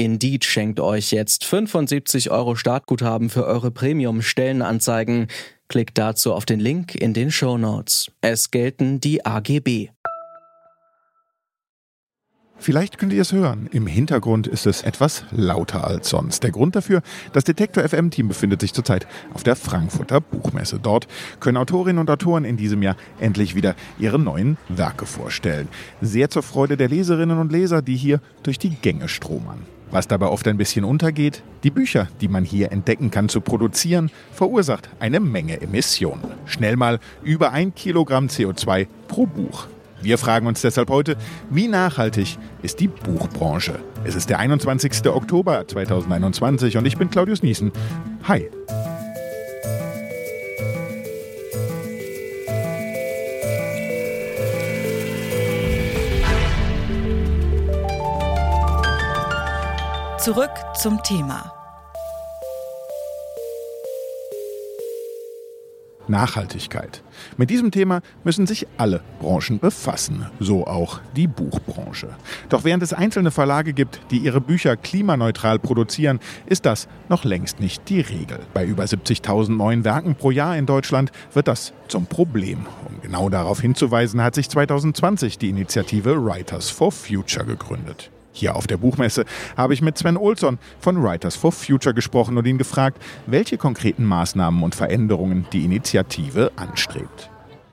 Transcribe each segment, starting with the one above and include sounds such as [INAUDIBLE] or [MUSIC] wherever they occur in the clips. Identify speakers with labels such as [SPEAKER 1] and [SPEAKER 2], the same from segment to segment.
[SPEAKER 1] Indeed schenkt euch jetzt 75 Euro Startguthaben für eure Premium-Stellenanzeigen. Klickt dazu auf den Link in den Show Notes. Es gelten die AGB.
[SPEAKER 2] Vielleicht könnt ihr es hören. Im Hintergrund ist es etwas lauter als sonst. Der Grund dafür, das Detektor FM Team befindet sich zurzeit auf der Frankfurter Buchmesse. Dort können Autorinnen und Autoren in diesem Jahr endlich wieder ihre neuen Werke vorstellen. Sehr zur Freude der Leserinnen und Leser, die hier durch die Gänge stromern. Was dabei oft ein bisschen untergeht, die Bücher, die man hier entdecken kann, zu produzieren, verursacht eine Menge Emissionen. Schnell mal über ein Kilogramm CO2 pro Buch. Wir fragen uns deshalb heute, wie nachhaltig ist die Buchbranche? Es ist der 21. Oktober 2021 und ich bin Claudius Niesen. Hi.
[SPEAKER 3] Zurück zum Thema.
[SPEAKER 2] Nachhaltigkeit. Mit diesem Thema müssen sich alle Branchen befassen, so auch die Buchbranche. Doch während es einzelne Verlage gibt, die ihre Bücher klimaneutral produzieren, ist das noch längst nicht die Regel. Bei über 70.000 neuen Werken pro Jahr in Deutschland wird das zum Problem. Um genau darauf hinzuweisen, hat sich 2020 die Initiative Writers for Future gegründet. Hier auf der Buchmesse habe ich mit Sven Olsson von Writers for Future gesprochen und ihn gefragt, welche konkreten Maßnahmen und Veränderungen die Initiative anstrebt.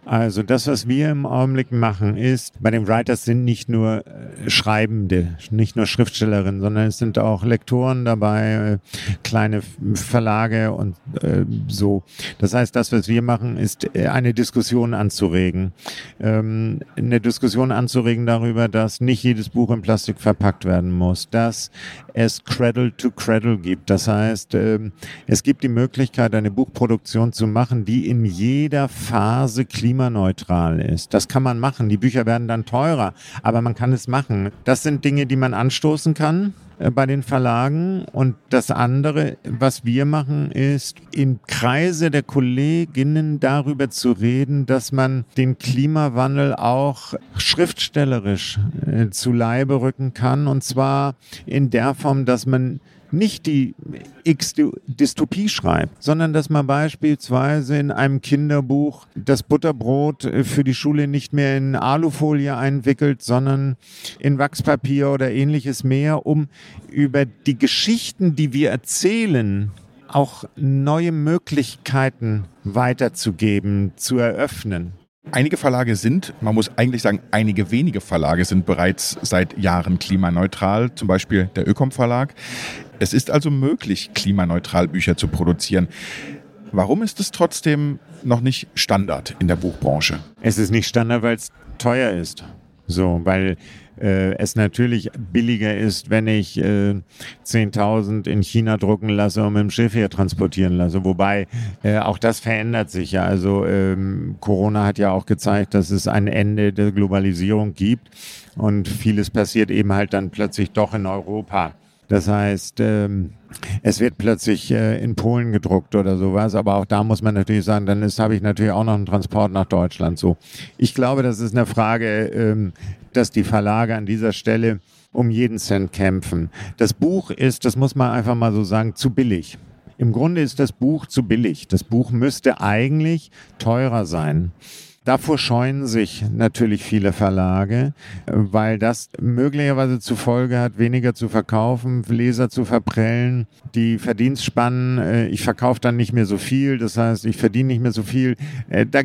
[SPEAKER 4] Also das, was wir im Augenblick machen, ist, bei den Writers sind nicht nur äh, Schreibende, nicht nur Schriftstellerinnen, sondern es sind auch Lektoren dabei, äh, kleine Verlage und äh, so. Das heißt, das, was wir machen, ist äh, eine Diskussion anzuregen. Ähm, eine Diskussion anzuregen darüber, dass nicht jedes Buch in Plastik verpackt werden muss, dass es Cradle to Cradle gibt. Das heißt, ähm, es gibt die Möglichkeit, eine Buchproduktion zu machen, die in jeder Phase klima klimaneutral ist. Das kann man machen. Die Bücher werden dann teurer, aber man kann es machen. Das sind Dinge, die man anstoßen kann bei den Verlagen. Und das andere, was wir machen, ist, im Kreise der Kolleginnen darüber zu reden, dass man den Klimawandel auch schriftstellerisch äh, zu Leibe rücken kann. Und zwar in der Form, dass man nicht die X-Dystopie schreibt, sondern dass man beispielsweise in einem Kinderbuch das Butterbrot äh, für die Schule nicht mehr in Alufolie einwickelt, sondern in Wachspapier oder ähnliches mehr, um über die Geschichten, die wir erzählen, auch neue Möglichkeiten weiterzugeben, zu eröffnen.
[SPEAKER 2] Einige Verlage sind, man muss eigentlich sagen, einige wenige Verlage sind bereits seit Jahren klimaneutral, zum Beispiel der Ökom Verlag. Es ist also möglich, klimaneutral Bücher zu produzieren. Warum ist es trotzdem noch nicht Standard in der Buchbranche?
[SPEAKER 4] Es ist nicht Standard, weil es teuer ist. So, weil äh, es natürlich billiger ist, wenn ich äh, 10.000 in China drucken lasse und mit dem Schiff hier transportieren lasse. Wobei äh, auch das verändert sich ja. Also ähm, Corona hat ja auch gezeigt, dass es ein Ende der Globalisierung gibt und vieles passiert eben halt dann plötzlich doch in Europa. Das heißt, ähm, es wird plötzlich äh, in Polen gedruckt oder sowas, aber auch da muss man natürlich sagen, dann habe ich natürlich auch noch einen Transport nach Deutschland. So, ich glaube, das ist eine Frage, ähm, dass die Verlage an dieser Stelle um jeden Cent kämpfen. Das Buch ist, das muss man einfach mal so sagen, zu billig. Im Grunde ist das Buch zu billig. Das Buch müsste eigentlich teurer sein. Davor scheuen sich natürlich viele Verlage, weil das möglicherweise zur Folge hat, weniger zu verkaufen, Leser zu verprellen, die Verdienstspannen, äh, ich verkaufe dann nicht mehr so viel, das heißt, ich verdiene nicht mehr so viel. Äh, da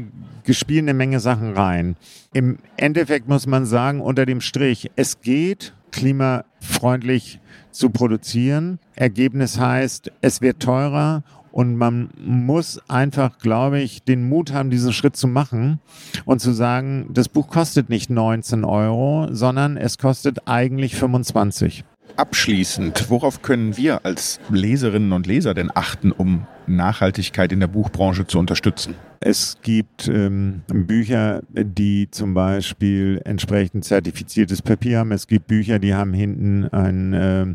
[SPEAKER 4] spielen eine Menge Sachen rein. Im Endeffekt muss man sagen, unter dem Strich, es geht klimafreundlich zu produzieren. Ergebnis heißt, es wird teurer und man muss einfach, glaube ich, den Mut haben, diesen Schritt zu machen und zu sagen, das Buch kostet nicht 19 Euro, sondern es kostet eigentlich 25.
[SPEAKER 2] Abschließend, worauf können wir als Leserinnen und Leser denn achten, um Nachhaltigkeit in der Buchbranche zu unterstützen?
[SPEAKER 4] Es gibt ähm, Bücher, die zum Beispiel entsprechend zertifiziertes Papier haben. Es gibt Bücher, die haben hinten einen äh,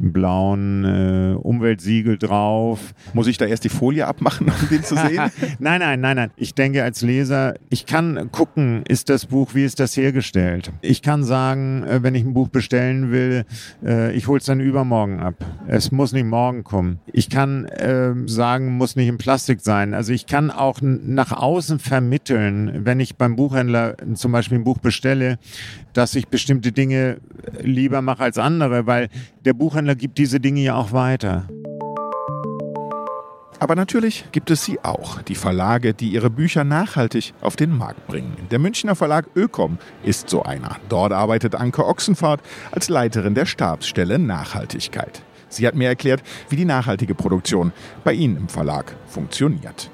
[SPEAKER 4] blauen äh, Umweltsiegel drauf.
[SPEAKER 2] Muss ich da erst die Folie abmachen, um den zu sehen? [LAUGHS]
[SPEAKER 4] nein, nein, nein, nein. Ich denke als Leser, ich kann gucken, ist das Buch, wie ist das hergestellt? Ich kann sagen, äh, wenn ich ein Buch bestellen will, äh, ich hole es dann übermorgen ab. Es muss nicht morgen kommen. Ich kann äh, sagen, muss nicht in Plastik sein. Also ich kann auch nach außen vermitteln, wenn ich beim Buchhändler zum Beispiel ein Buch bestelle, dass ich bestimmte Dinge lieber mache als andere, weil der Buchhändler gibt diese Dinge ja auch weiter.
[SPEAKER 2] Aber natürlich gibt es sie auch, die Verlage, die ihre Bücher nachhaltig auf den Markt bringen. Der Münchner Verlag Ökom ist so einer. Dort arbeitet Anke Ochsenfahrt als Leiterin der Stabsstelle Nachhaltigkeit. Sie hat mir erklärt, wie die nachhaltige Produktion bei Ihnen im Verlag funktioniert.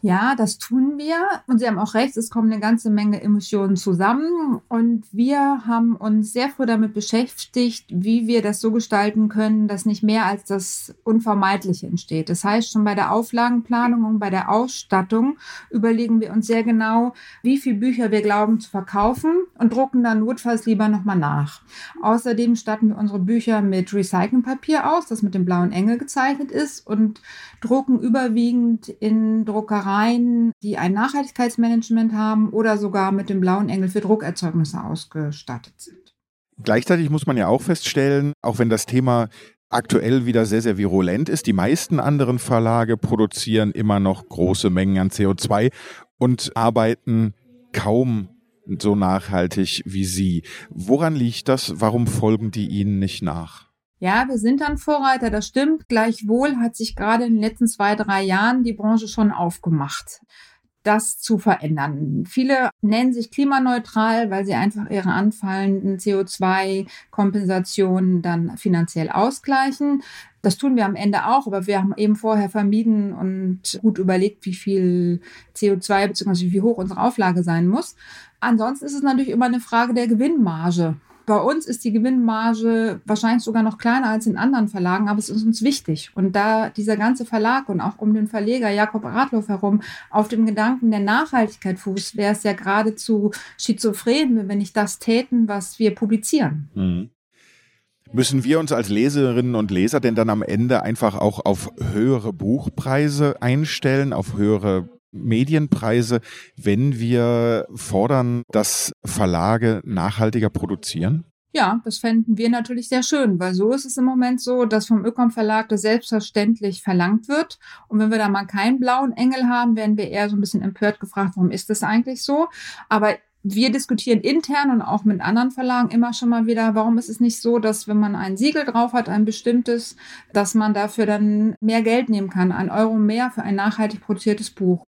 [SPEAKER 3] Ja, das tun wir. Und Sie haben auch recht, es kommen eine ganze Menge Emissionen zusammen. Und wir haben uns sehr früh damit beschäftigt, wie wir das so gestalten können, dass nicht mehr als das Unvermeidliche entsteht. Das heißt, schon bei der Auflagenplanung und bei der Ausstattung überlegen wir uns sehr genau, wie viele Bücher wir glauben zu verkaufen und drucken dann notfalls lieber nochmal nach. Außerdem statten wir unsere Bücher mit Recyclingpapier aus, das mit dem blauen Engel gezeichnet ist und drucken überwiegend in Druckereien Druckereien, die ein Nachhaltigkeitsmanagement haben oder sogar mit dem blauen Engel für Druckerzeugnisse ausgestattet sind.
[SPEAKER 2] Gleichzeitig muss man ja auch feststellen, auch wenn das Thema aktuell wieder sehr, sehr virulent ist, die meisten anderen Verlage produzieren immer noch große Mengen an CO2 und arbeiten kaum so nachhaltig wie Sie. Woran liegt das? Warum folgen die Ihnen nicht nach?
[SPEAKER 3] Ja, wir sind dann Vorreiter, das stimmt. Gleichwohl hat sich gerade in den letzten zwei, drei Jahren die Branche schon aufgemacht, das zu verändern. Viele nennen sich klimaneutral, weil sie einfach ihre anfallenden CO2-Kompensationen dann finanziell ausgleichen. Das tun wir am Ende auch, aber wir haben eben vorher vermieden und gut überlegt, wie viel CO2 bzw. wie hoch unsere Auflage sein muss. Ansonsten ist es natürlich immer eine Frage der Gewinnmarge. Bei uns ist die Gewinnmarge wahrscheinlich sogar noch kleiner als in anderen Verlagen, aber es ist uns wichtig. Und da dieser ganze Verlag und auch um den Verleger Jakob Radloff herum auf dem Gedanken der Nachhaltigkeit fußt, wäre es ja geradezu schizophren, wenn wir nicht das täten, was wir publizieren. Mhm.
[SPEAKER 2] Müssen wir uns als Leserinnen und Leser denn dann am Ende einfach auch auf höhere Buchpreise einstellen, auf höhere Medienpreise, wenn wir fordern, dass Verlage nachhaltiger produzieren?
[SPEAKER 3] Ja, das fänden wir natürlich sehr schön, weil so ist es im Moment so, dass vom Ökom Verlag das selbstverständlich verlangt wird. Und wenn wir da mal keinen blauen Engel haben, werden wir eher so ein bisschen empört gefragt, warum ist das eigentlich so? Aber wir diskutieren intern und auch mit anderen Verlagen immer schon mal wieder, warum ist es nicht so, dass wenn man ein Siegel drauf hat, ein bestimmtes, dass man dafür dann mehr Geld nehmen kann, ein Euro mehr für ein nachhaltig produziertes Buch.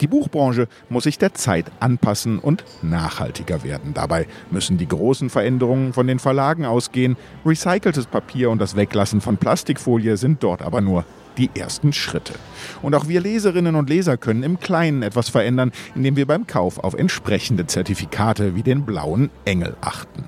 [SPEAKER 2] Die Buchbranche muss sich der Zeit anpassen und nachhaltiger werden. Dabei müssen die großen Veränderungen von den Verlagen ausgehen. Recyceltes Papier und das Weglassen von Plastikfolie sind dort aber nur die ersten Schritte. Und auch wir Leserinnen und Leser können im Kleinen etwas verändern, indem wir beim Kauf auf entsprechende Zertifikate wie den blauen Engel achten.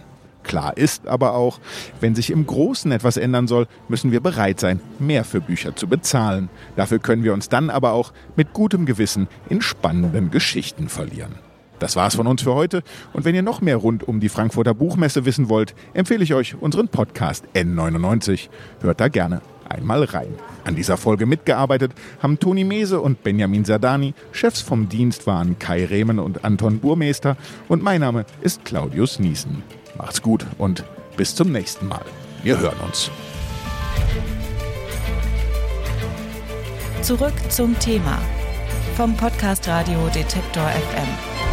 [SPEAKER 2] Klar ist aber auch, wenn sich im Großen etwas ändern soll, müssen wir bereit sein, mehr für Bücher zu bezahlen. Dafür können wir uns dann aber auch mit gutem Gewissen in spannenden Geschichten verlieren. Das war's von uns für heute. Und wenn ihr noch mehr rund um die Frankfurter Buchmesse wissen wollt, empfehle ich euch unseren Podcast N99. Hört da gerne einmal rein. An dieser Folge mitgearbeitet haben Toni Mese und Benjamin Sardani. Chefs vom Dienst waren Kai Rehmen und Anton Burmeister. Und mein Name ist Claudius Niesen. Macht's gut und bis zum nächsten Mal. Wir hören uns.
[SPEAKER 5] Zurück zum Thema vom Podcast Radio Detektor FM.